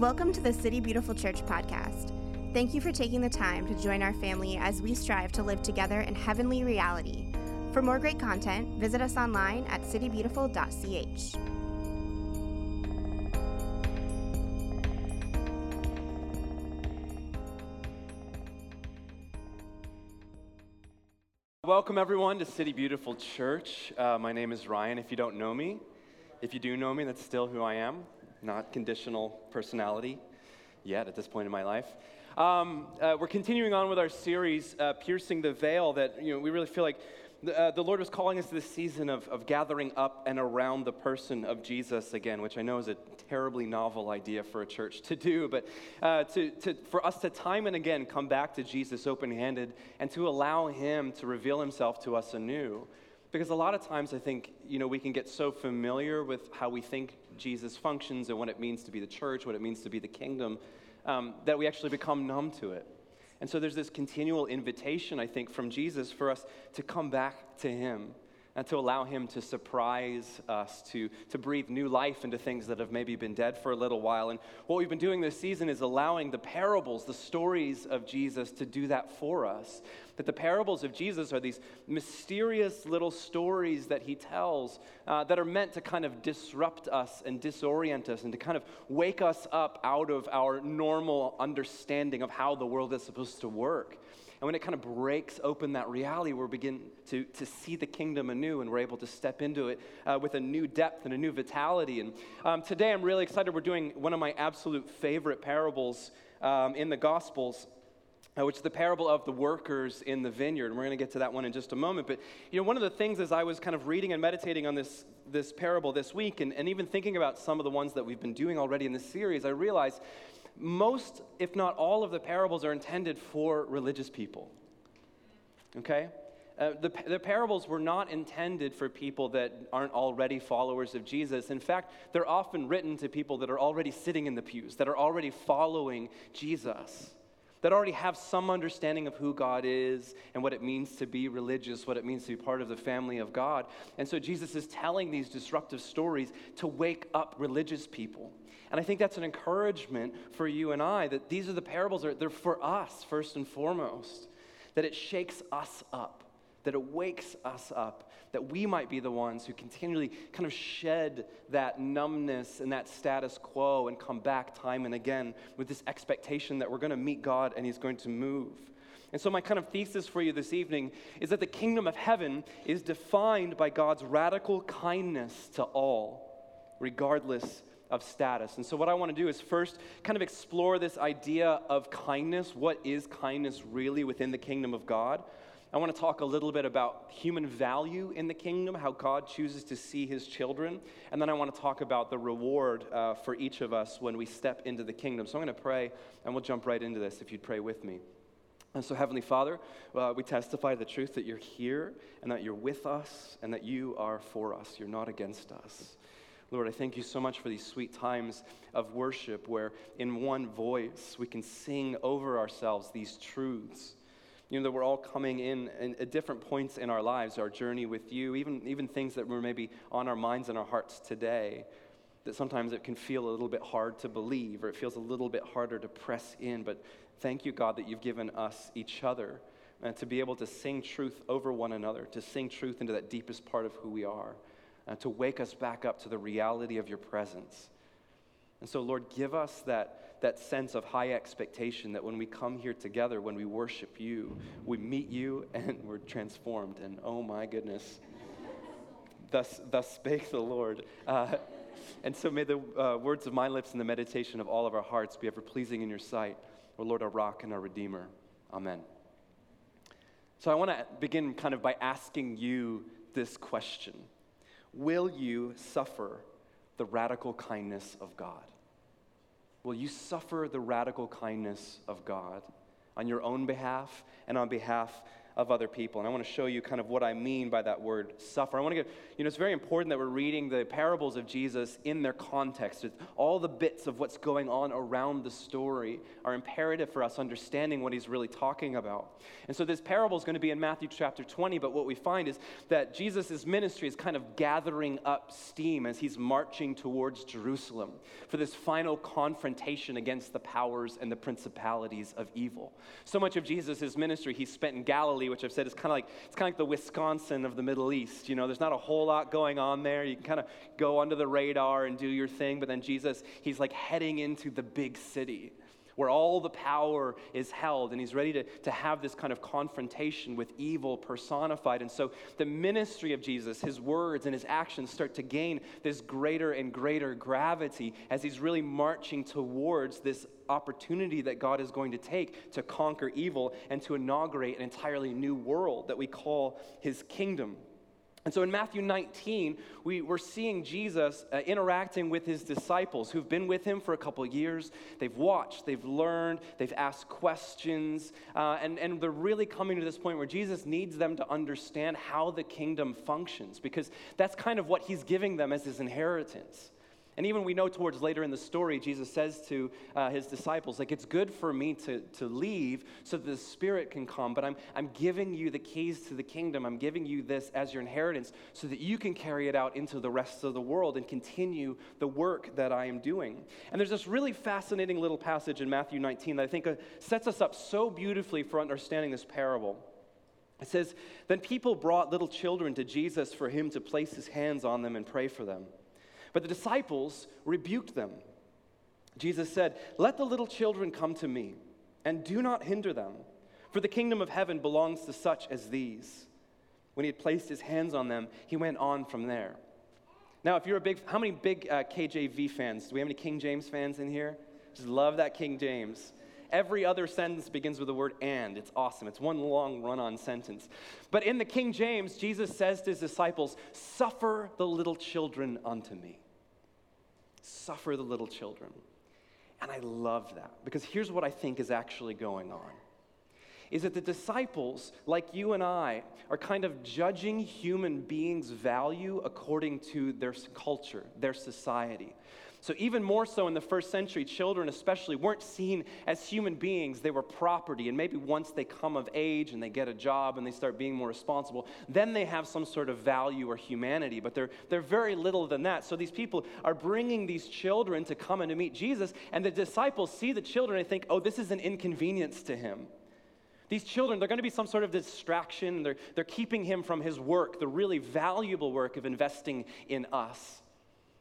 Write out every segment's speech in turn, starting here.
Welcome to the City Beautiful Church podcast. Thank you for taking the time to join our family as we strive to live together in heavenly reality. For more great content, visit us online at citybeautiful.ch. Welcome, everyone, to City Beautiful Church. Uh, my name is Ryan. If you don't know me, if you do know me, that's still who I am, not conditional personality yet at this point in my life. Um, uh, we're continuing on with our series, uh, Piercing the Veil, that you know, we really feel like the, uh, the Lord was calling us to this season of, of gathering up and around the person of Jesus again, which I know is a terribly novel idea for a church to do, but uh, to, to, for us to time and again come back to Jesus open handed and to allow Him to reveal Himself to us anew. Because a lot of times I think, you know, we can get so familiar with how we think Jesus functions and what it means to be the church, what it means to be the kingdom, um, that we actually become numb to it. And so there's this continual invitation, I think, from Jesus for us to come back to Him and to allow Him to surprise us, to, to breathe new life into things that have maybe been dead for a little while. And what we've been doing this season is allowing the parables, the stories of Jesus, to do that for us. That the parables of Jesus are these mysterious little stories that He tells uh, that are meant to kind of disrupt us and disorient us and to kind of wake us up out of our normal understanding of how the world is supposed to work. And when it kind of breaks open that reality, we begin to, to see the kingdom anew and we're able to step into it uh, with a new depth and a new vitality. And um, today I'm really excited. We're doing one of my absolute favorite parables um, in the Gospels. Uh, which is the parable of the workers in the vineyard. And we're going to get to that one in just a moment. But, you know, one of the things as I was kind of reading and meditating on this, this parable this week, and, and even thinking about some of the ones that we've been doing already in this series, I realized most, if not all, of the parables are intended for religious people. Okay? Uh, the, the parables were not intended for people that aren't already followers of Jesus. In fact, they're often written to people that are already sitting in the pews, that are already following Jesus, that already have some understanding of who God is and what it means to be religious, what it means to be part of the family of God. And so Jesus is telling these disruptive stories to wake up religious people. And I think that's an encouragement for you and I that these are the parables, are, they're for us first and foremost, that it shakes us up, that it wakes us up, that we might be the ones who continually kind of shed that numbness and that status quo and come back time and again with this expectation that we're going to meet God and He's going to move. And so, my kind of thesis for you this evening is that the kingdom of heaven is defined by God's radical kindness to all, regardless of status. And so, what I want to do is first kind of explore this idea of kindness. What is kindness really within the kingdom of God? I want to talk a little bit about human value in the kingdom, how God chooses to see his children. And then I want to talk about the reward uh, for each of us when we step into the kingdom. So I'm going to pray, and we'll jump right into this if you'd pray with me. And so, Heavenly Father, uh, we testify the truth that you're here and that you're with us and that you are for us. You're not against us. Lord, I thank you so much for these sweet times of worship where, in one voice, we can sing over ourselves these truths. You know, that we're all coming in, at different points in our lives, our journey with you, even, even things that were maybe on our minds and our hearts today, that sometimes it can feel a little bit hard to believe or it feels a little bit harder to press in. But thank you, God, that you've given us each other and to be able to sing truth over one another, to sing truth into that deepest part of who we are uh, to wake us back up to the reality of your presence. And so, Lord, give us that, that sense of high expectation that when we come here together, when we worship you, we meet you and we're transformed. And oh my goodness, thus, thus spake the Lord. Uh, and so may the uh, words of my lips and the meditation of all of our hearts be ever pleasing in your sight, O Lord, our rock and our redeemer. Amen. So I want to begin kind of by asking you this question. Will you suffer the radical kindness of God? Will you suffer the radical kindness of God on your own behalf and on behalf of other people. And I want to show you kind of what I mean by that word suffer. I want to get, you know, it's very important that we're reading the parables of Jesus in their context. All the bits of what's going on around the story are imperative for us understanding what he's really talking about. And so this parable is going to be in Matthew chapter 20, but what we find is that Jesus' ministry is kind of gathering up steam as he's marching towards Jerusalem for this final confrontation against the powers and the principalities of evil. So much of Jesus' ministry he spent in Galilee, which I've said is kind of like it's kind of like the Wisconsin of the Middle East. You know, there's not a whole lot going on there. You can kind of go under the radar and do your thing, but then Jesus, he's like heading into the big city where all the power is held, and he's ready to, to have this kind of confrontation with evil personified. And so the ministry of Jesus, his words and his actions start to gain this greater and greater gravity as he's really marching towards this opportunity that God is going to take to conquer evil and to inaugurate an entirely new world that we call his kingdom. And so in Matthew 19, we, we're seeing Jesus uh, interacting with his disciples who've been with him for a couple years. They've watched, they've learned, they've asked questions, uh, and, and they're really coming to this point where Jesus needs them to understand how the kingdom functions because that's kind of what he's giving them as his inheritance. And even we know towards later in the story, Jesus says to uh, his disciples, like, it's good for me to, to leave so the Spirit can come, but I'm, I'm giving you the keys to the kingdom. I'm giving you this as your inheritance so that you can carry it out into the rest of the world and continue the work that I am doing. And there's this really fascinating little passage in Matthew 19 that I think uh, sets us up so beautifully for understanding this parable. It says, Then people brought little children to Jesus for him to place his hands on them and pray for them. But the disciples rebuked them. Jesus said, Let the little children come to me, and do not hinder them, for the kingdom of heaven belongs to such as these. When he had placed his hands on them, he went on from there. Now, if you're a big, how many big uh, KJV fans? Do we have any King James fans in here? Just love that King James. Every other sentence begins with the word and. It's awesome. It's one long run on sentence. But in the King James, Jesus says to his disciples, Suffer the little children unto me. Suffer the little children. And I love that because here's what I think is actually going on is that the disciples, like you and I, are kind of judging human beings' value according to their culture, their society. So, even more so in the first century, children especially weren't seen as human beings. They were property. And maybe once they come of age and they get a job and they start being more responsible, then they have some sort of value or humanity. But they're, they're very little than that. So, these people are bringing these children to come and to meet Jesus. And the disciples see the children and think, oh, this is an inconvenience to him. These children, they're going to be some sort of distraction. They're, they're keeping him from his work, the really valuable work of investing in us.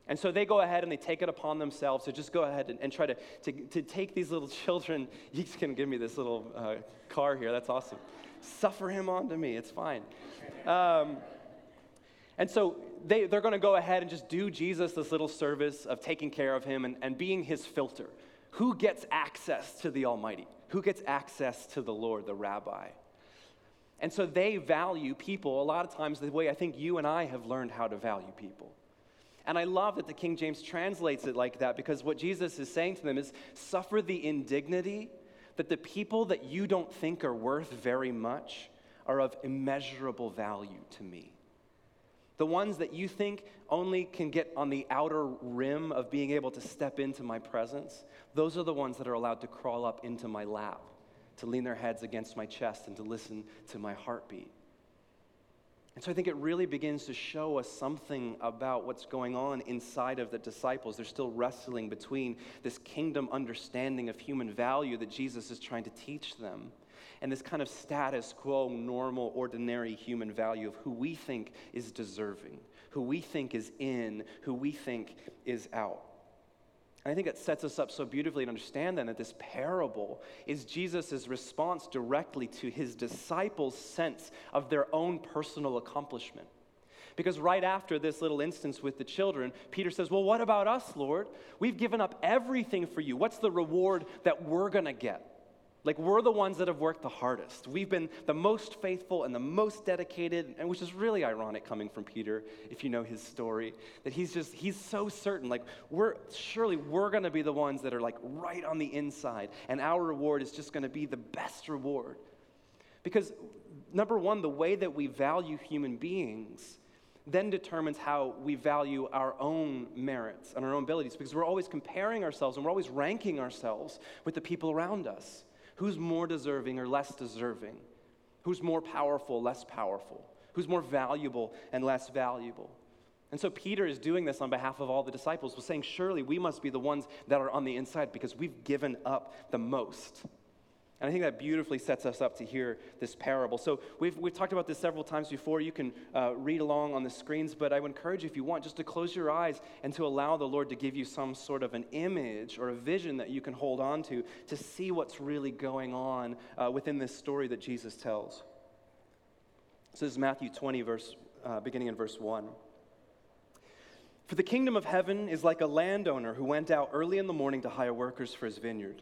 And so they go ahead and they take it upon themselves to just go ahead and, and try to, to, to, take these little children. You can give me this little uh, car here. That's awesome. Suffer him onto me. It's fine. Um, and so they, they're going to go ahead and just do Jesus this little service of taking care of him and, and being his filter. Who gets access to the Almighty? Who gets access to the Lord, the rabbi? And so they value people a lot of times the way I think you and I have learned how to value people. And I love that the King James translates it like that because what Jesus is saying to them is suffer the indignity that the people that you don't think are worth very much are of immeasurable value to me. The ones that you think only can get on the outer rim of being able to step into my presence, those are the ones that are allowed to crawl up into my lap, to lean their heads against my chest, and to listen to my heartbeat. And so I think it really begins to show us something about what's going on inside of the disciples. They're still wrestling between this kingdom understanding of human value that Jesus is trying to teach them and this kind of status quo, normal, ordinary human value of who we think is deserving, who we think is in, who we think is out. I think it sets us up so beautifully to understand then that this parable is Jesus' response directly to his disciples' sense of their own personal accomplishment. Because right after this little instance with the children, Peter says, Well, what about us, Lord? We've given up everything for you. What's the reward that we're going to get? Like, we're the ones that have worked the hardest. We've been the most faithful and the most dedicated, and which is really ironic coming from Peter, if you know his story, that he's just, he's so certain. Like, we're, surely we're to be the ones that are like right on the inside, and our reward is just to be the best reward. Because number one, the way that we value human beings then determines how we value our own merits and our own abilities because we're always comparing ourselves and we're always ranking ourselves with the people around us. Who's more deserving or less deserving? Who's more powerful, less powerful? Who's more valuable and less valuable? And so Peter is doing this on behalf of all the disciples, was saying, Surely we must be the ones that are on the inside because we've given up the most. And I think that beautifully sets us up to hear this parable. So we've, we've talked about this several times before. You can uh, read along on the screens, but I would encourage you, if you want, just to close your eyes and to allow the Lord to give you some sort of an image or a vision that you can hold on to to see what's really going on uh, within this story that Jesus tells. So this is Matthew 20, verse, uh, beginning in verse 1. For the kingdom of heaven is like a landowner who went out early in the morning to hire workers for his vineyard.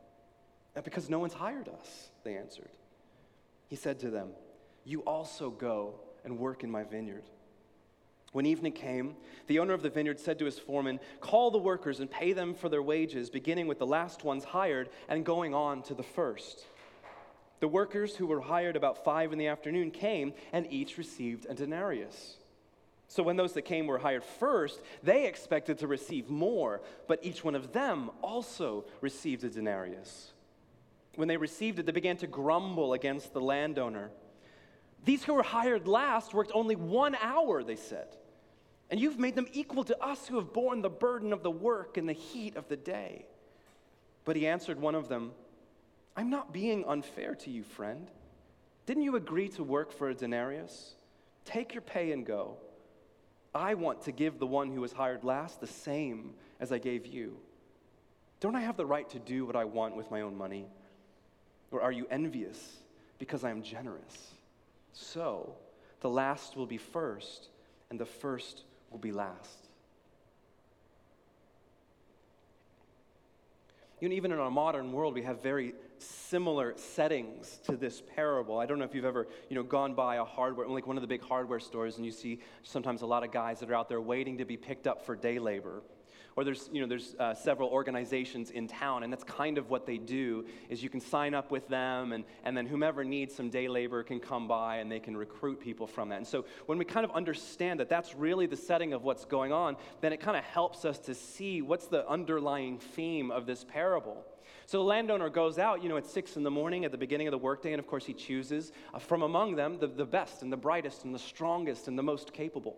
Because no one's hired us, they answered. He said to them, You also go and work in my vineyard. When evening came, the owner of the vineyard said to his foreman, Call the workers and pay them for their wages, beginning with the last ones hired and going on to the first. The workers who were hired about five in the afternoon came, and each received a denarius. So when those that came were hired first, they expected to receive more, but each one of them also received a denarius. When they received it, they began to grumble against the landowner. These who were hired last worked only one hour, they said. And you've made them equal to us who have borne the burden of the work in the heat of the day. But he answered one of them, I'm not being unfair to you, friend. Didn't you agree to work for a denarius? Take your pay and go. I want to give the one who was hired last the same as I gave you. Don't I have the right to do what I want with my own money? Or are you envious because I am generous? So, the last will be first, and the first will be last. You know, even in our modern world, we have very similar settings to this parable. I don't know if you've ever, you know, gone by a hardware, like one of the big hardware stores, and you see sometimes a lot of guys that are out there waiting to be picked up for day labor or there's, you know, there's uh, several organizations in town, and that's kind of what they do, is you can sign up with them, and, and then whomever needs some day labor can come by, and they can recruit people from that. And so when we kind of understand that that's really the setting of what's going on, then it kind of helps us to see what's the underlying theme of this parable. So the landowner goes out, you know, at six in the morning at the beginning of the workday, and of course he chooses uh, from among them the, the best and the brightest and the strongest and the most capable.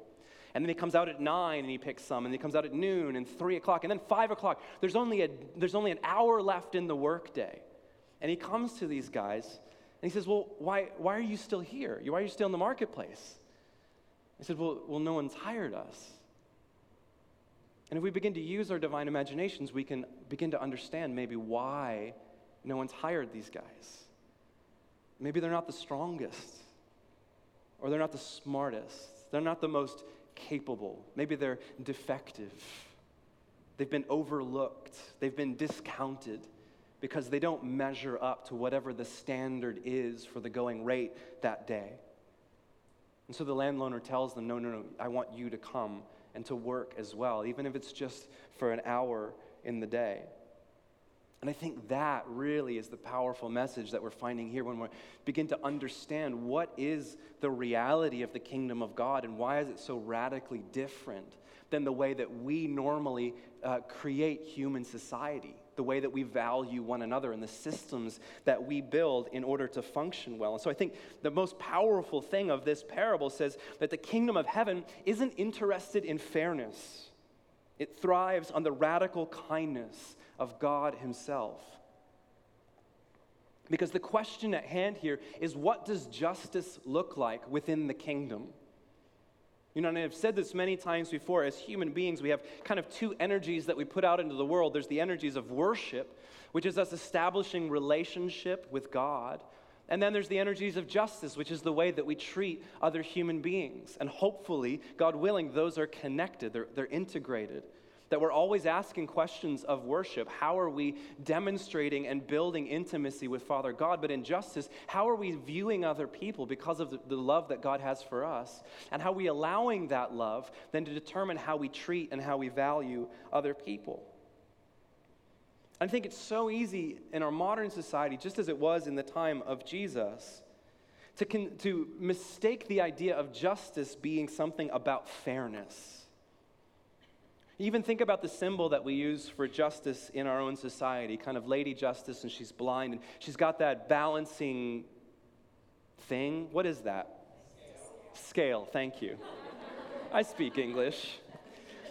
And then he comes out at nine and he picks some, and he comes out at noon and three o'clock, and then five o'clock. There's only, a, there's only an hour left in the workday. And he comes to these guys and he says, Well, why, why are you still here? Why are you still in the marketplace? I said, well, well, no one's hired us. And if we begin to use our divine imaginations, we can begin to understand maybe why no one's hired these guys. Maybe they're not the strongest, or they're not the smartest, they're not the most capable. Maybe they're defective. They've been overlooked. They've been discounted because they don't measure up to whatever the standard is for the going rate that day. And so the landowner tells them, No, no, no, I want you to come and to work as well, even if it's just for an hour in the day. And I think that really is the powerful message that we're finding here when we begin to understand what is the reality of the kingdom of God and why is it so radically different than the way that we normally uh, create human society, the way that we value one another and the systems that we build in order to function well. And so I think the most powerful thing of this parable says that the kingdom of heaven isn't interested in fairness. It thrives on the radical kindness of God Himself. Because the question at hand here is what does justice look like within the kingdom? You know, and I've said this many times before as human beings, we have kind of two energies that we put out into the world. There's the energies of worship, which is us establishing relationship with God And then there's the energies of justice, which is the way that we treat other human beings. And hopefully, God willing, those are connected, they're, they're integrated. That we're always asking questions of worship. How are we demonstrating and building intimacy with Father God? But in justice, how are we viewing other people because of the, the love that God has for us? And how are we allowing that love then to determine how we treat and how we value other people? I think it's so easy in our modern society, just as it was in the time of Jesus, to, con- to mistake the idea of justice being something about fairness. Even think about the symbol that we use for justice in our own society, kind of Lady Justice, and she's blind, and she's got that balancing thing. What is that? Scale, Scale thank you. I speak English.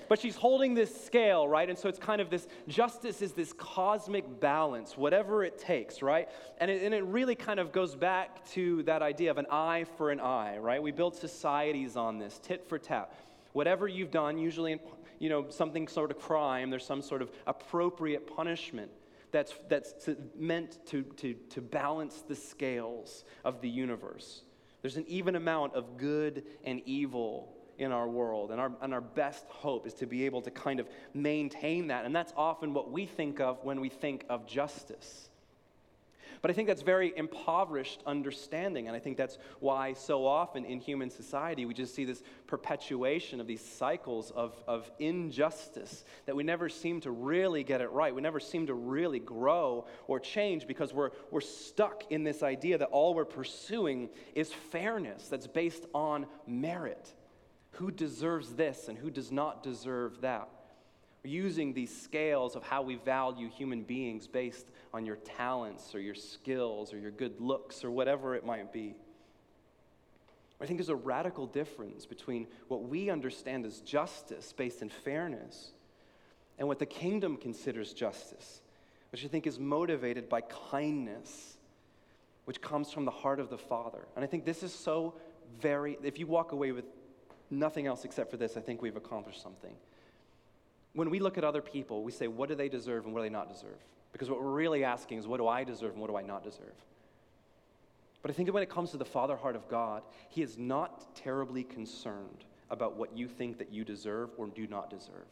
But she's holding this scale, right? And so it's kind of this justice is this cosmic balance, whatever it takes, right? And it, and it really kind of goes back to that idea of an eye for an eye, right? We build societies on this, tit for tat. Whatever you've done, usually in you know, something sort of crime, there's some sort of appropriate punishment that's, that's to, meant to, to, to balance the scales of the universe. There's an even amount of good and evil in our world. And our, and our best hope is to be able to kind of maintain that. And that's often what we think of when we think of justice. But I think that's very impoverished understanding. And I think that's why so often in human society we just see this perpetuation of these cycles of, of injustice that we never seem to really get it right. We never seem to really grow or change because we're, we're stuck in this idea that all we're pursuing is fairness that's based on merit who deserves this and who does not deserve that. Using these scales of how we value human beings based on your talents or your skills or your good looks or whatever it might be. I think there's a radical difference between what we understand as justice based in fairness and what the kingdom considers justice, which I think is motivated by kindness, which comes from the heart of the Father. And I think this is so very, if you walk away with nothing else except for this, I think we've accomplished something. When we look at other people, we say, what do they deserve and what do they not deserve? Because what we're really asking is, what do I deserve and what do I not deserve? But I think that when it comes to the Father heart of God, He is not terribly concerned about what you think that you deserve or do not deserve.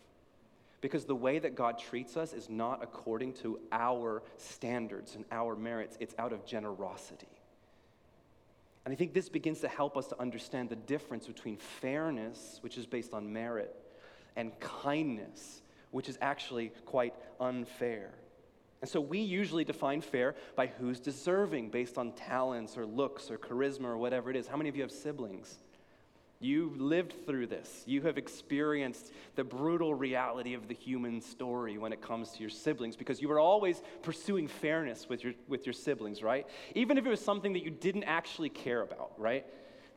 Because the way that God treats us is not according to our standards and our merits, it's out of generosity. And I think this begins to help us to understand the difference between fairness, which is based on merit, and kindness, which is actually quite unfair. And so we usually define fair by who's deserving based on talents or looks or charisma or whatever it is. How many of you have siblings? You lived through this. You have experienced the brutal reality of the human story when it comes to your siblings because you were always pursuing fairness with your, with your siblings, right? Even if it was something that you didn't actually care about, right?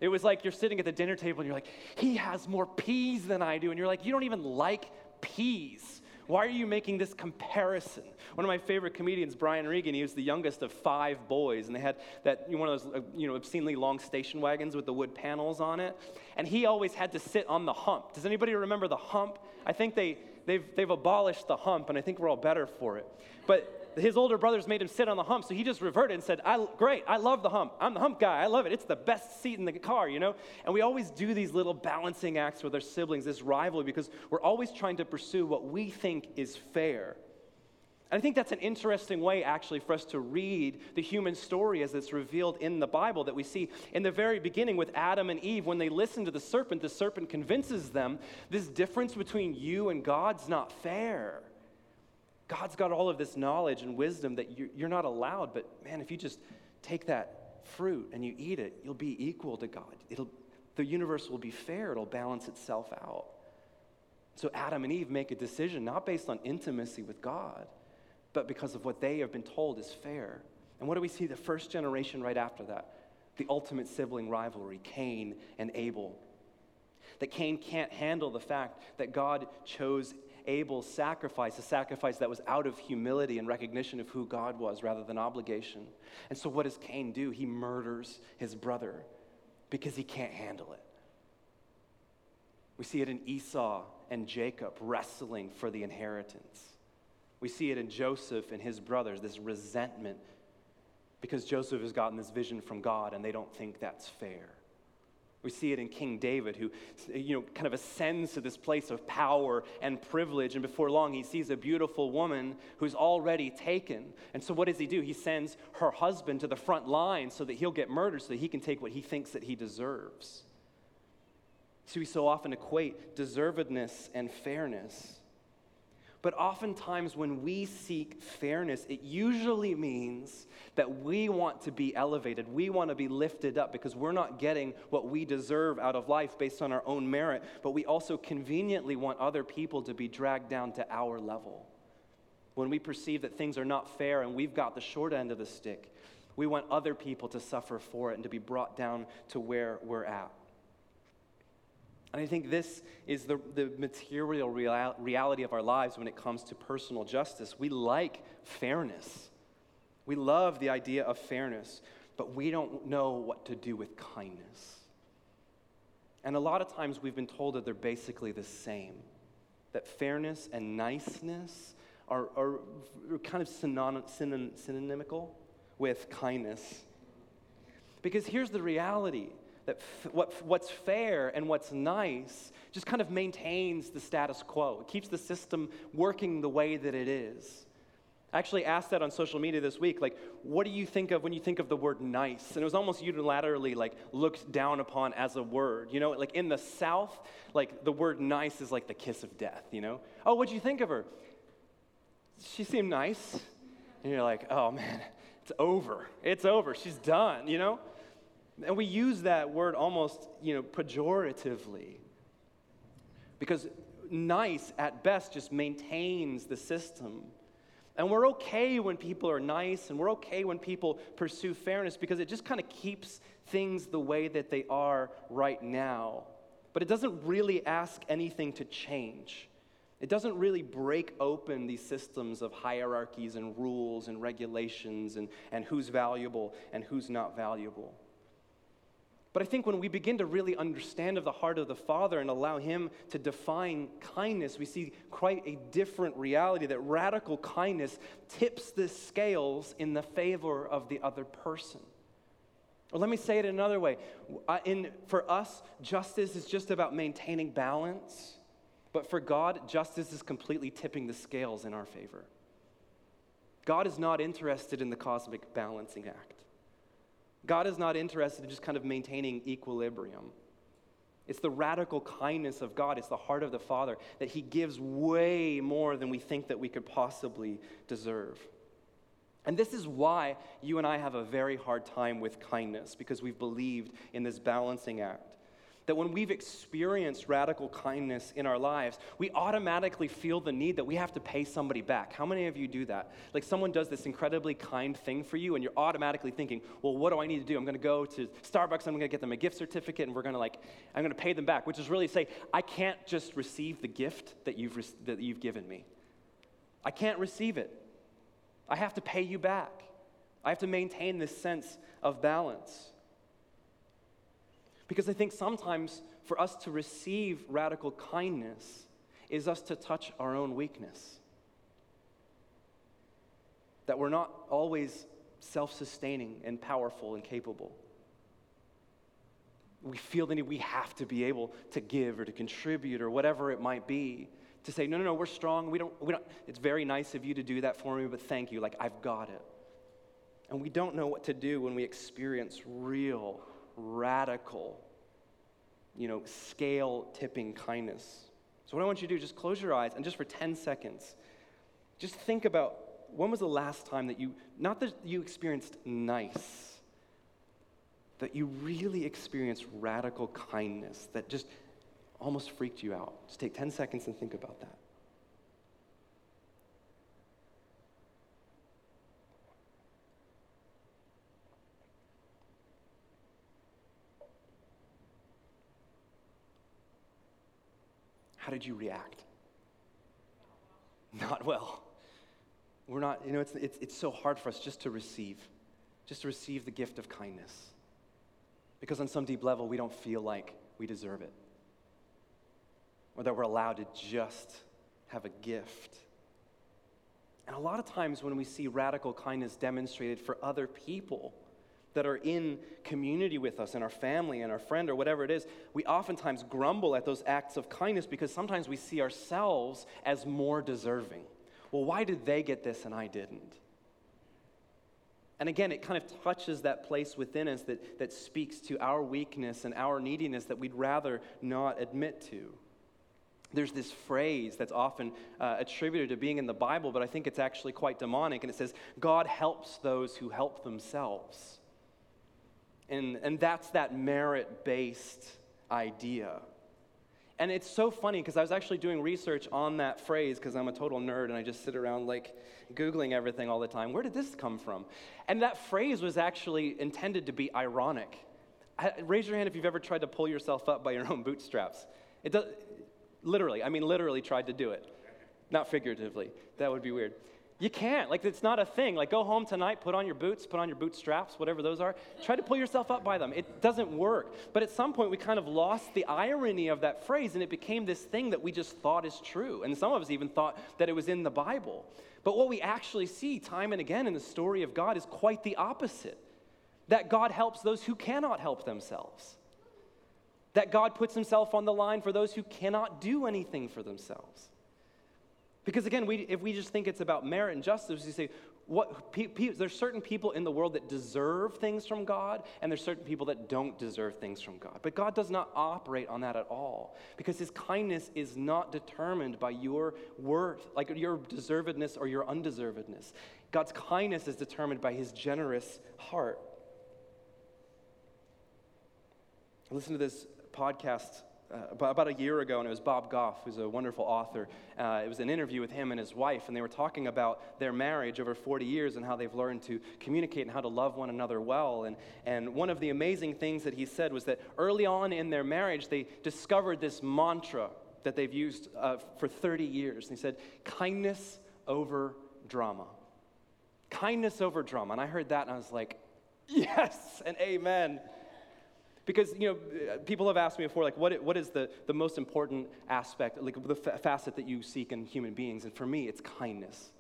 It was like you're sitting at the dinner table and you're like, he has more peas than I do. And you're like, you don't even like peas. Why are you making this comparison? One of my favorite comedians, Brian Regan, he was the youngest of five boys, and they had that one of those uh, you know obscenely long station wagons with the wood panels on it, and he always had to sit on the hump. Does anybody remember the hump? I think they they've they've abolished the hump, and I think we're all better for it. But his older brothers made him sit on the hump, so he just reverted and said, I, Great, I love the hump. I'm the hump guy. I love it. It's the best seat in the car, you know? And we always do these little balancing acts with our siblings, this rivalry, because we're always trying to pursue what we think is fair. And I think that's an interesting way, actually, for us to read the human story as it's revealed in the Bible that we see in the very beginning with Adam and Eve. When they listen to the serpent, the serpent convinces them this difference between you and God's not fair. God's got all of this knowledge and wisdom that you're not allowed, but man, if you just take that fruit and you eat it, you'll be equal to God. It'll, the universe will be fair, it'll balance itself out. So Adam and Eve make a decision not based on intimacy with God, but because of what they have been told is fair. And what do we see the first generation right after that? The ultimate sibling rivalry, Cain and Abel. That Cain can't handle the fact that God chose Abel's sacrifice, a sacrifice that was out of humility and recognition of who God was rather than obligation. And so, what does Cain do? He murders his brother because he can't handle it. We see it in Esau and Jacob wrestling for the inheritance. We see it in Joseph and his brothers, this resentment because Joseph has gotten this vision from God and they don't think that's fair. We see it in King David, who you know, kind of ascends to this place of power and privilege. And before long, he sees a beautiful woman who's already taken. And so, what does he do? He sends her husband to the front line so that he'll get murdered, so that he can take what he thinks that he deserves. So, we so often equate deservedness and fairness. But oftentimes, when we seek fairness, it usually means that we want to be elevated. We want to be lifted up because we're not getting what we deserve out of life based on our own merit, but we also conveniently want other people to be dragged down to our level. When we perceive that things are not fair and we've got the short end of the stick, we want other people to suffer for it and to be brought down to where we're at. And I think this is the, the material real, reality of our lives when it comes to personal justice. We like fairness, we love the idea of fairness, but we don't know what to do with kindness. And a lot of times we've been told that they're basically the same, that fairness and niceness are, are kind of synonym, synonymical with kindness. Because here's the reality that f- what, what's fair and what's nice just kind of maintains the status quo. It keeps the system working the way that it is. I actually asked that on social media this week, like, what do you think of when you think of the word nice? And it was almost unilaterally like looked down upon as a word. You know, like in the South, like the word nice is like the kiss of death, you know? Oh, what'd you think of her? She seemed nice. And you're like, oh man, it's over. It's over. She's done, you know? And we use that word almost, you know, pejoratively. Because nice at best just maintains the system. And we're okay when people are nice and we're okay when people pursue fairness because it just kind of keeps things the way that they are right now. But it doesn't really ask anything to change. It doesn't really break open these systems of hierarchies and rules and regulations and, and who's valuable and who's not valuable. But I think when we begin to really understand of the heart of the Father and allow Him to define kindness, we see quite a different reality that radical kindness tips the scales in the favor of the other person. Or let me say it another way. In, for us, justice is just about maintaining balance, but for God, justice is completely tipping the scales in our favor. God is not interested in the cosmic balancing act. God is not interested in just kind of maintaining equilibrium. It's the radical kindness of God, it's the heart of the Father that He gives way more than we think that we could possibly deserve. And this is why you and I have a very hard time with kindness, because we've believed in this balancing act that when we've experienced radical kindness in our lives, we automatically feel the need that we have to pay somebody back. How many of you do that? Like someone does this incredibly kind thing for you, and you're automatically thinking, well, what do I need to do? I'm going to go to Starbucks, I'm going to get them a gift certificate, and we're going to like, I'm going to pay them back, which is really say, I can't just receive the gift that you've, re- that you've given me. I can't receive it. I have to pay you back. I have to maintain this sense of balance. Because I think sometimes for us to receive radical kindness is us to touch our own weakness. That we're not always self sustaining and powerful and capable. We feel the need, we have to be able to give or to contribute or whatever it might be. To say, no, no, no, we're strong. We don't, we don't, it's very nice of you to do that for me, but thank you. Like, I've got it. And we don't know what to do when we experience real radical, you know, scale tipping kindness. So, what I want you to do, just close your eyes and just for 10 seconds, just think about when was the last time that you, not that you experienced nice, that you really experienced radical kindness that just almost freaked you out. Just take 10 seconds and think about that. How did you react? Not well. We're not, you know, it's, it's, it's so hard for us just to receive, just to receive the gift of kindness. Because on some deep level, we don't feel like we deserve it, or that we're allowed to just have a gift. And a lot of times when we see radical kindness demonstrated for other people that are in community with us and our family and our friend or whatever it is, we oftentimes grumble at those acts of kindness because sometimes we see ourselves as more deserving. Well, why did they get this and I didn't? And again, it kind of touches that place within us that, that speaks to our weakness and our neediness that we'd rather not admit to there's this phrase that's often uh, attributed to being in the Bible, but I think it's actually quite demonic. And it says, God helps those who help themselves. And, and that's that merit based idea. And it's so funny because I was actually doing research on that phrase because I'm a total nerd and I just sit around like Googling everything all the time. Where did this come from? And that phrase was actually intended to be ironic. Raise your hand if you've ever tried to pull yourself up by your own bootstraps. It does, Literally, I mean, literally tried to do it. Not figuratively. That would be weird. You can't. Like, it's not a thing. Like, go home tonight, put on your boots, put on your bootstraps, whatever those are. Try to pull yourself up by them. It doesn't work. But at some point, we kind of lost the irony of that phrase, and it became this thing that we just thought is true. And some of us even thought that it was in the Bible. But what we actually see time and again in the story of God is quite the opposite that God helps those who cannot help themselves that God puts himself on the line for those who cannot do anything for themselves. Because again, we, if we just think it's about merit and justice, we say, what, pe- pe- there's certain people in the world that deserve things from God, and there's certain people that don't deserve things from God. But God does not operate on that at all, because His kindness is not determined by your worth, like your deservedness or your undeservedness. God's kindness is determined by His generous heart. Listen to this podcast uh, about a year ago, and it was Bob Goff, who's a wonderful author. Uh, it was an interview with him and his wife, and they were talking about their marriage over 40 years and how they've learned to communicate and how to love one another well. And, and one of the amazing things that he said was that early on in their marriage, they discovered this mantra that they've used uh, for 30 years. And he said, kindness over drama. Kindness over drama. And I heard that and I was like, yes and amen. Because, you know, people have asked me before, like, what, what is the, the most important aspect, like the facet that you seek in human beings? And for me, it's kindness.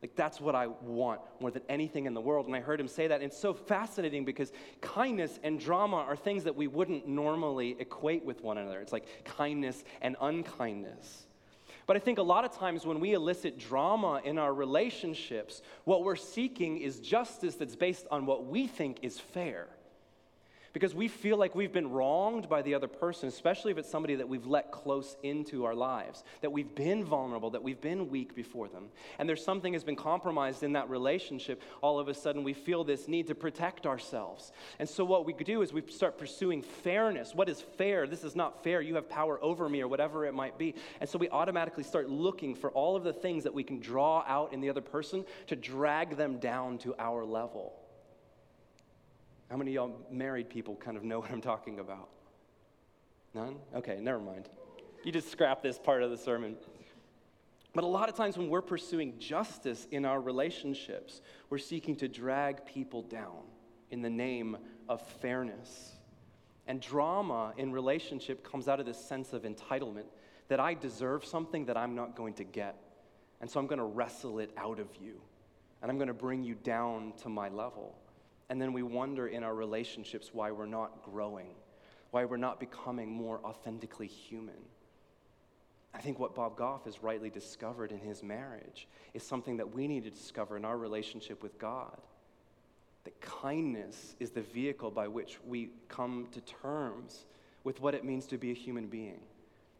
Like, that's what I want more than anything in the world. And I heard him say that. And it's so fascinating because kindness and drama are things that we wouldn't normally equate with one another. It's like kindness and unkindness. But I think a lot of times when we elicit drama in our relationships, what we're seeking is justice that's based on what we think is fair because we feel like we've been wronged by the other person, especially if it's somebody that we've let close into our lives, that we've been vulnerable, that we've been weak before them. And there's something has been compromised in that relationship. All of a sudden, we feel this need to protect ourselves. And so, what we do is we start pursuing fairness. What is fair? This is not fair. You have power over me, or whatever it might be. And so, we automatically start looking for all of the things that we can draw out in the other person to drag them down to our level. How many of y'all married people kind of know what I'm talking about? None? Okay, never mind. You just scrap this part of the sermon. But a lot of times when we're pursuing justice in our relationships, we're seeking to drag people down in the name of fairness. And drama in relationship comes out of this sense of entitlement that I deserve something that I'm not going to get. And so I'm going to wrestle it out of you. And I'm going to bring you down to my level. And then we wonder in our relationships why we're not growing, why we're not becoming more authentically human. I think what Bob Goff has rightly discovered in his marriage is something that we need to discover in our relationship with God. That kindness is the vehicle by which we come to terms with what it means to be a human being.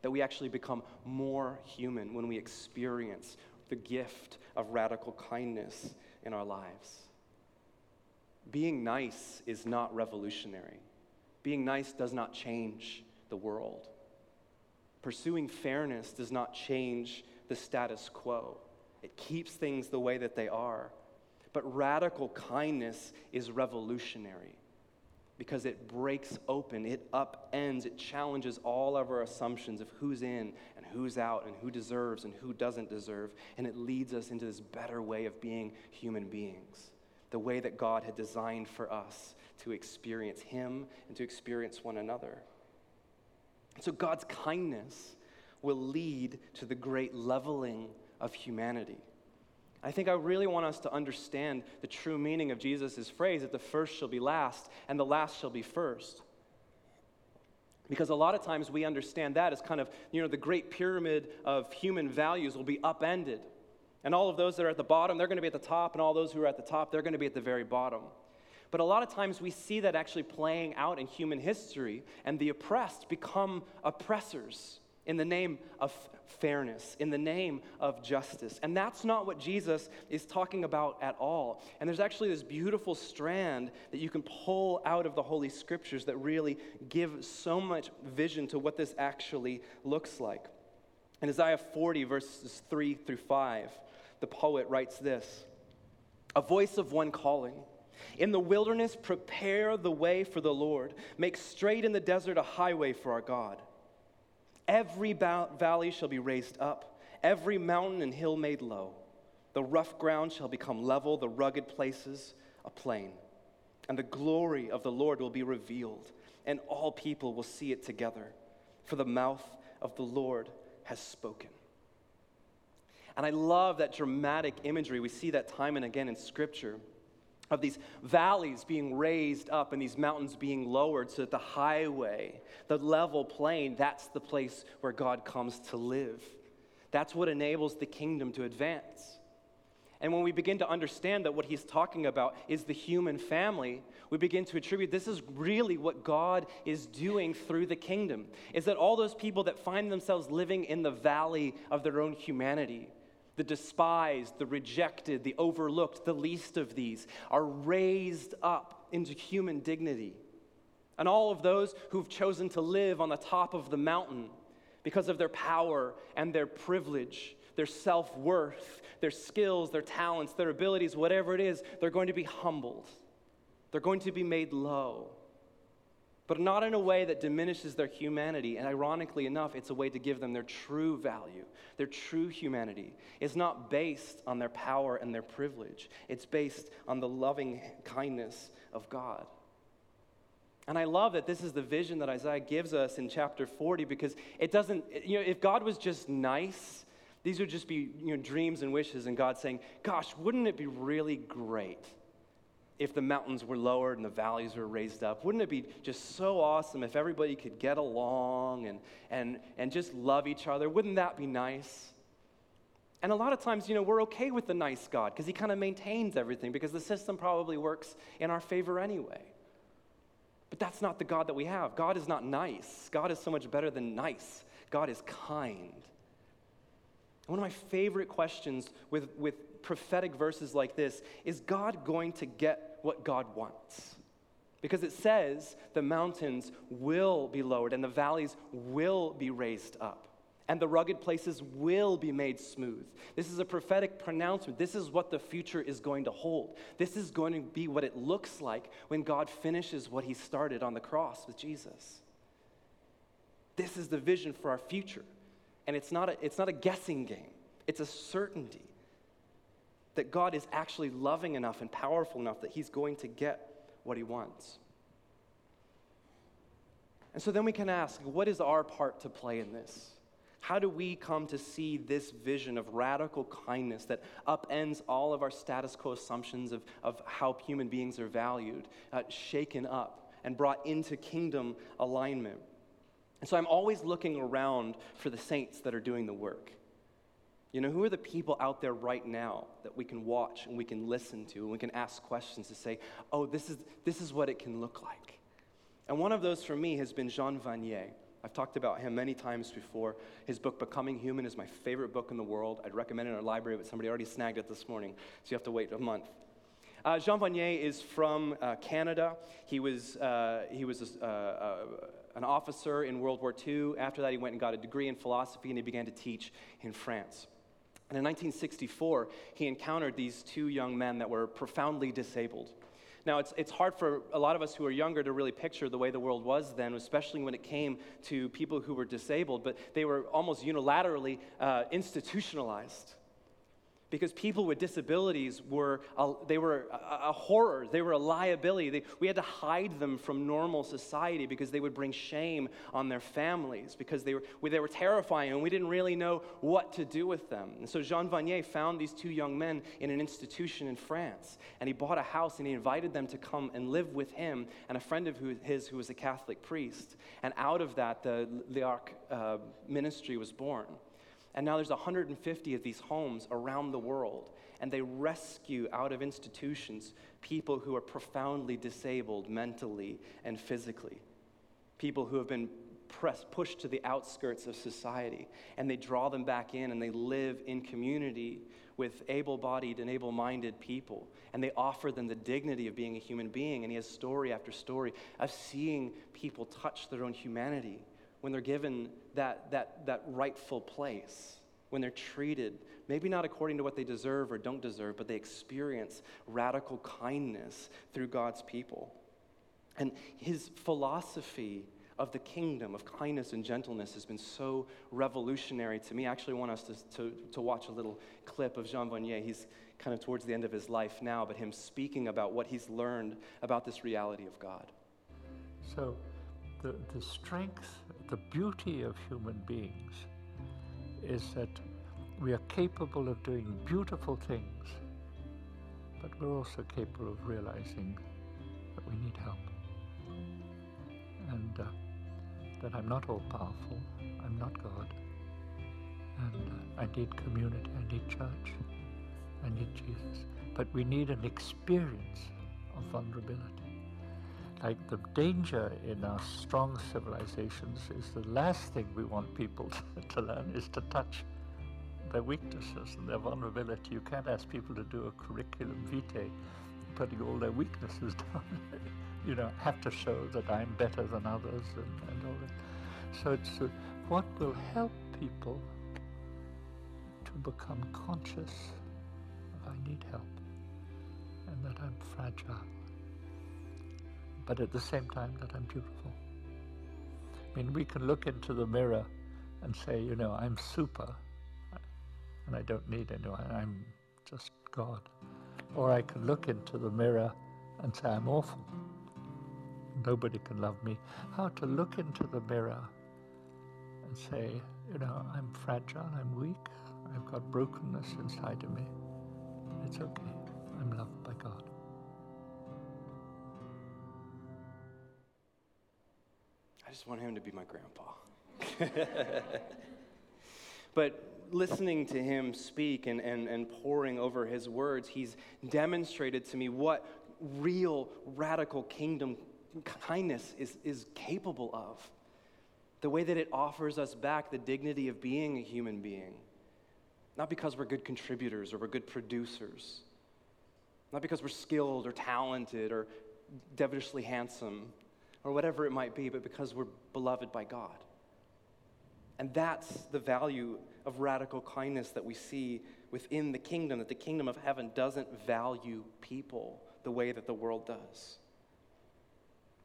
That we actually become more human when we experience the gift of radical kindness in our lives. Being nice is not revolutionary. Being nice does not change the world. Pursuing fairness does not change the status quo. It keeps things the way that they are. But radical kindness is revolutionary because it breaks open, it upends, it challenges all of our assumptions of who's in and who's out and who deserves and who doesn't deserve, and it leads us into this better way of being human beings the way that God had designed for us to experience Him and to experience one another. So, God's kindness will lead to the great leveling of humanity. I think I really want us to understand the true meaning of Jesus' phrase that the first shall be last and the last shall be first. Because a lot of times we understand that as kind of, you know, the great pyramid of human values will be upended. And all of those that are at the bottom, they're going to be at the top, and all those who are at the top, they're going to be at the very bottom. But a lot of times we see that actually playing out in human history, and the oppressed become oppressors in the name of fairness, in the name of justice. And that's not what Jesus is talking about at all. And there's actually this beautiful strand that you can pull out of the Holy Scriptures that really give so much vision to what this actually looks like. In Isaiah 40, verses 3 through 5, the poet writes this A voice of one calling. In the wilderness, prepare the way for the Lord. Make straight in the desert a highway for our God. Every valley shall be raised up, every mountain and hill made low. The rough ground shall become level, the rugged places a plain. And the glory of the Lord will be revealed, and all people will see it together, for the mouth of the Lord has spoken. And I love that dramatic imagery. We see that time and again in Scripture of these valleys being raised up and these mountains being lowered so that the highway, the level plain, that's the place where God comes to live. That's what enables the kingdom to advance. And when we begin to understand that what he's talking about is the human family, we begin to attribute this is really what God is doing through the kingdom. Is that all those people that find themselves living in the valley of their own humanity, the despised, the rejected, the overlooked, the least of these are raised up into human dignity. And all of those who've chosen to live on the top of the mountain because of their power and their privilege, their self worth, their skills, their talents, their abilities, whatever it is, they're going to be humbled. They're going to be made low but not in a way that diminishes their humanity. And ironically enough, it's a way to give them their true value, their true humanity. It's not based on their power and their privilege, it's based on the loving kindness of God. And I love that this is the vision that Isaiah gives us in chapter 40 because it doesn't, you know, if God was just nice, these would just be, you know, dreams and wishes, and God saying, Gosh, wouldn't it be really great if the mountains were lowered and the valleys were raised up? Wouldn't it be just so awesome if everybody could get along and, and, and just love each other? Wouldn't that be nice? And a lot of times, you know, we're okay with the nice God because he kind of maintains everything because the system probably works in our favor anyway. But that's not the God that we have. God is not nice. God is so much better than nice. God is kind. One of my favorite questions with, with prophetic verses like this is God going to get what God wants? Because it says the mountains will be lowered and the valleys will be raised up and the rugged places will be made smooth. This is a prophetic pronouncement. This is what the future is going to hold. This is going to be what it looks like when God finishes what he started on the cross with Jesus. This is the vision for our future. And it's not a, it's not a guessing game, it's a certainty that God is actually loving enough and powerful enough that he's going to get what he wants. And so then we can ask, what is our part to play in this? How do we come to see this vision of radical kindness that upends all of our status quo assumptions of, of how human beings are valued, uh, shaken up, and brought into kingdom alignment? And so I'm always looking around for the saints that are doing the work. You know, who are the people out there right now that we can watch and we can listen to and we can ask questions to say, oh, this is, this is what it can look like? And one of those for me has been Jean Vanier. I've talked about him many times before. His book, Becoming Human, is my favorite book in the world. I'd recommend it in our library, but somebody already snagged it this morning, so you have to wait a month. Uh, Jean Vanier is from uh, Canada. He was, uh, he was uh, uh, an officer in World War II. After that, he went and got a degree in philosophy, and he began to teach in France. And in 1964, he encountered these two young men that were profoundly disabled. Now, it's, it's hard for a lot of us who are younger to really picture the way the world was then, especially when it came to people who were disabled, but they were almost unilaterally uh, institutionalized because people with disabilities were a, they were a, a horror they were a liability. They, we had to hide them from normal society because they would bring shame on their families because they were, they were terrifying and we didn't really know what to do with them. And so jean vanier found these two young men in an institution in france and he bought a house and he invited them to come and live with him and a friend of his who was a catholic priest. And out of that the, the uh, ministry was born and now there's 150 of these homes around the world, and they rescue out of institutions people who are profoundly disabled mentally and physically, people who have been pressed, pushed to the outskirts of society, and they draw them back in and they live in community with able bodied and able minded people. And they offer them the dignity of being a human being. And he has story after story of seeing people touch their own humanity when they're given that, that, that rightful place, when they're treated, maybe not according to what they deserve or don't deserve, but they experience radical kindness through God's people. And his philosophy of the kingdom of kindness and gentleness has been so revolutionary to me. I actually want us to, to, to watch a little clip of Jean Vanier. He's kind of towards the end of his life now, but him speaking about what he's learned about this reality of God. So, the, the strength the beauty of human beings is that we are capable of doing beautiful things, but we're also capable of realizing that we need help. And uh, that I'm not all powerful, I'm not God. And uh, I need community, I need church, I need Jesus. But we need an experience of vulnerability. Like the danger in our strong civilizations is the last thing we want people to, to learn is to touch their weaknesses and their vulnerability. You can't ask people to do a curriculum vitae putting all their weaknesses down. you know, have to show that I'm better than others and, and all that. So it's uh, what will help people to become conscious of I need help and that I'm fragile but at the same time that I'm beautiful. I mean, we can look into the mirror and say, you know, I'm super, and I don't need anyone, I'm just God. Or I can look into the mirror and say, I'm awful. Nobody can love me. How to look into the mirror and say, you know, I'm fragile, I'm weak, I've got brokenness inside of me. It's okay. I'm loved just want him to be my grandpa. but listening to him speak and, and, and poring over his words, he's demonstrated to me what real radical kingdom kindness is, is capable of. The way that it offers us back the dignity of being a human being. Not because we're good contributors or we're good producers. Not because we're skilled or talented or devilishly handsome or whatever it might be, but because we're beloved by God. And that's the value of radical kindness that we see within the kingdom, that the kingdom of heaven doesn't value people the way that the world does.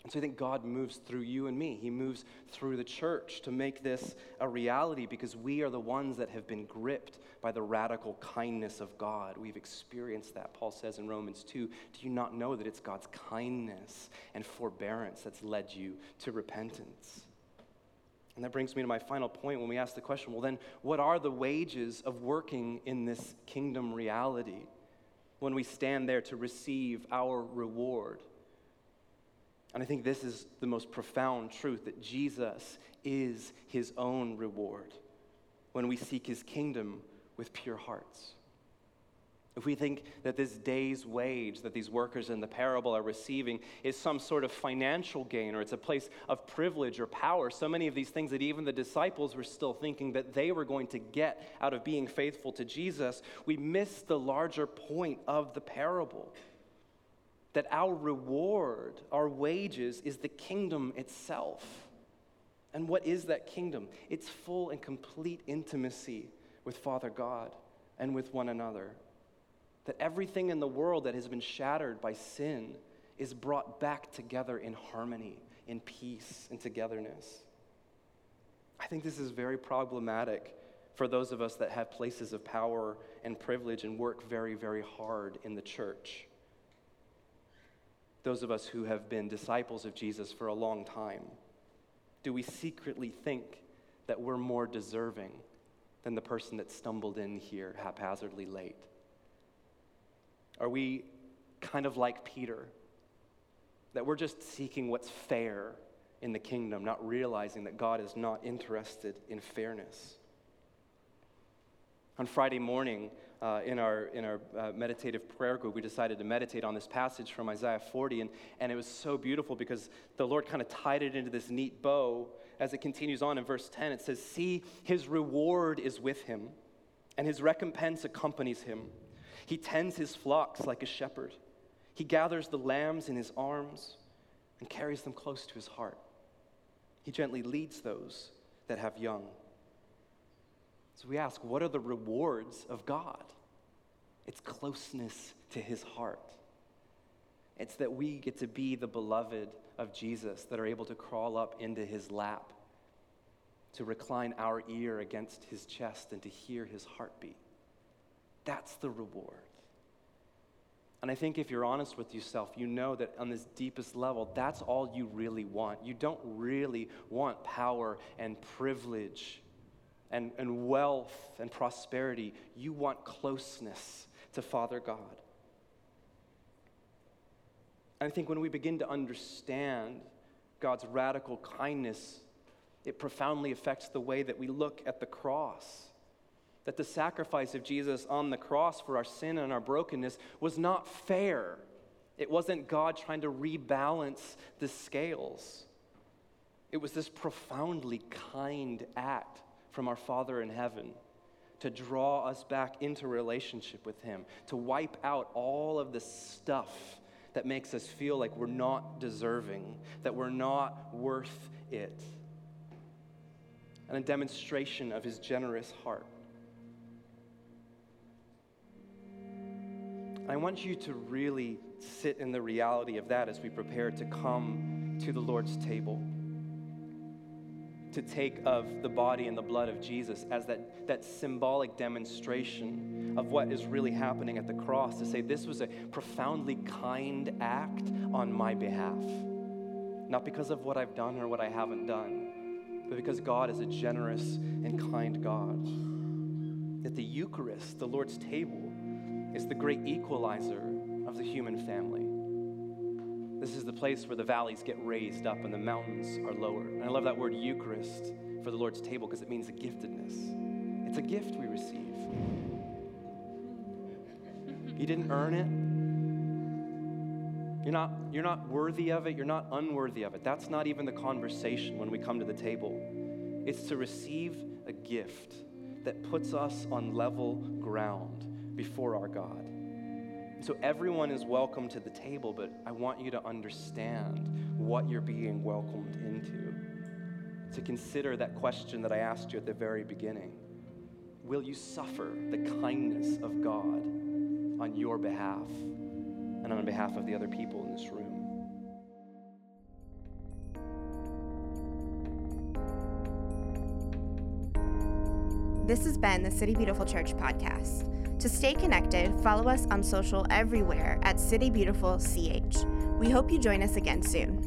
And so I think God moves through you and me. He moves through the church to make this a reality because we are the ones that have been gripped by the radical kindness of God. We've experienced that. Paul says in Romans 2 Do you not know that it's God's kindness and forbearance that's led you to repentance? And that brings me to my final point when we ask the question well, then, what are the wages of working in this kingdom reality when we stand there to receive our reward? And I think this is the most profound truth that Jesus is his own reward when we seek his kingdom with pure hearts. If we think that this day's wage that these workers in the parable are receiving is some sort of financial gain or it's a place of privilege or power, so many of these things that even the disciples were still thinking that they were going to get out of being faithful to Jesus, we miss the larger point of the parable that our reward, our wages, is the kingdom itself. And what is that kingdom? It's full and complete intimacy with Father God and with one another. That everything in the world that has been shattered by sin is brought back together in harmony, in peace, and togetherness. I think this is very problematic for those of us that have places of power and privilege and work very, very hard in the church. Those of us who have been disciples of Jesus for a long time. Do we secretly think that we're more deserving than the person that stumbled in here haphazardly late? Are we kind of like Peter, that we're just seeking what's fair in the kingdom, not realizing that God is not interested in fairness? On Friday morning, uh, in our, in our uh, meditative prayer group, we decided to meditate on this passage from Isaiah 40, and, and it was so beautiful because the Lord kind of tied it into this neat bow as it continues on in verse 10. It says, See, his reward is with him, and his recompense accompanies him. He tends his flocks like a shepherd. He gathers the lambs in his arms and carries them close to his heart. He gently leads those that have young. So we ask, what are the rewards of God? It's closeness to his heart. It's that we get to be the beloved of Jesus, that are able to crawl up into his lap, to recline our ear against his chest, and to hear his heartbeat. That's the reward. And I think if you're honest with yourself, you know that on this deepest level, that's all you really want. You don't really want power and privilege and, and wealth and prosperity. You want closeness to Father God. And I think when we begin to understand God's radical kindness, it profoundly affects the way that we look at the cross. That the sacrifice of Jesus on the cross for our sin and our brokenness was not fair. It wasn't God trying to rebalance the scales. It was this profoundly kind act from our Father in heaven to draw us back into relationship with Him, to wipe out all of the stuff that makes us feel like we're not deserving, that we're not worth it. And a demonstration of His generous heart. I want you to really sit in the reality of that as we prepare to come to the Lord's table to take of the body and the blood of Jesus as that, that symbolic demonstration of what is really happening at the cross, to say this was a profoundly kind act on my behalf. Not because of what I've done or what I haven't done, but because God is a generous and kind God. That the Eucharist, the Lord's table, is the great equalizer of the human family. This is the place where the valleys get raised up and the mountains are lowered. And I love that word Eucharist for the Lord's table because it means a giftedness. It's a gift we receive. You didn't earn it. You're not, you're not worthy of it. You're not unworthy of it. That's not even the conversation when we come to the table. It's to receive a gift that puts us on level ground before our God. So everyone is welcome to the table, but I want you to understand what you're being welcomed into. To consider that question that I asked you at the very beginning Will you suffer the kindness of God on your behalf and on behalf of the other people in this room? This has been the City Beautiful Church podcast. To stay connected, follow us on social everywhere at City Beautiful CH. We hope you join us again soon.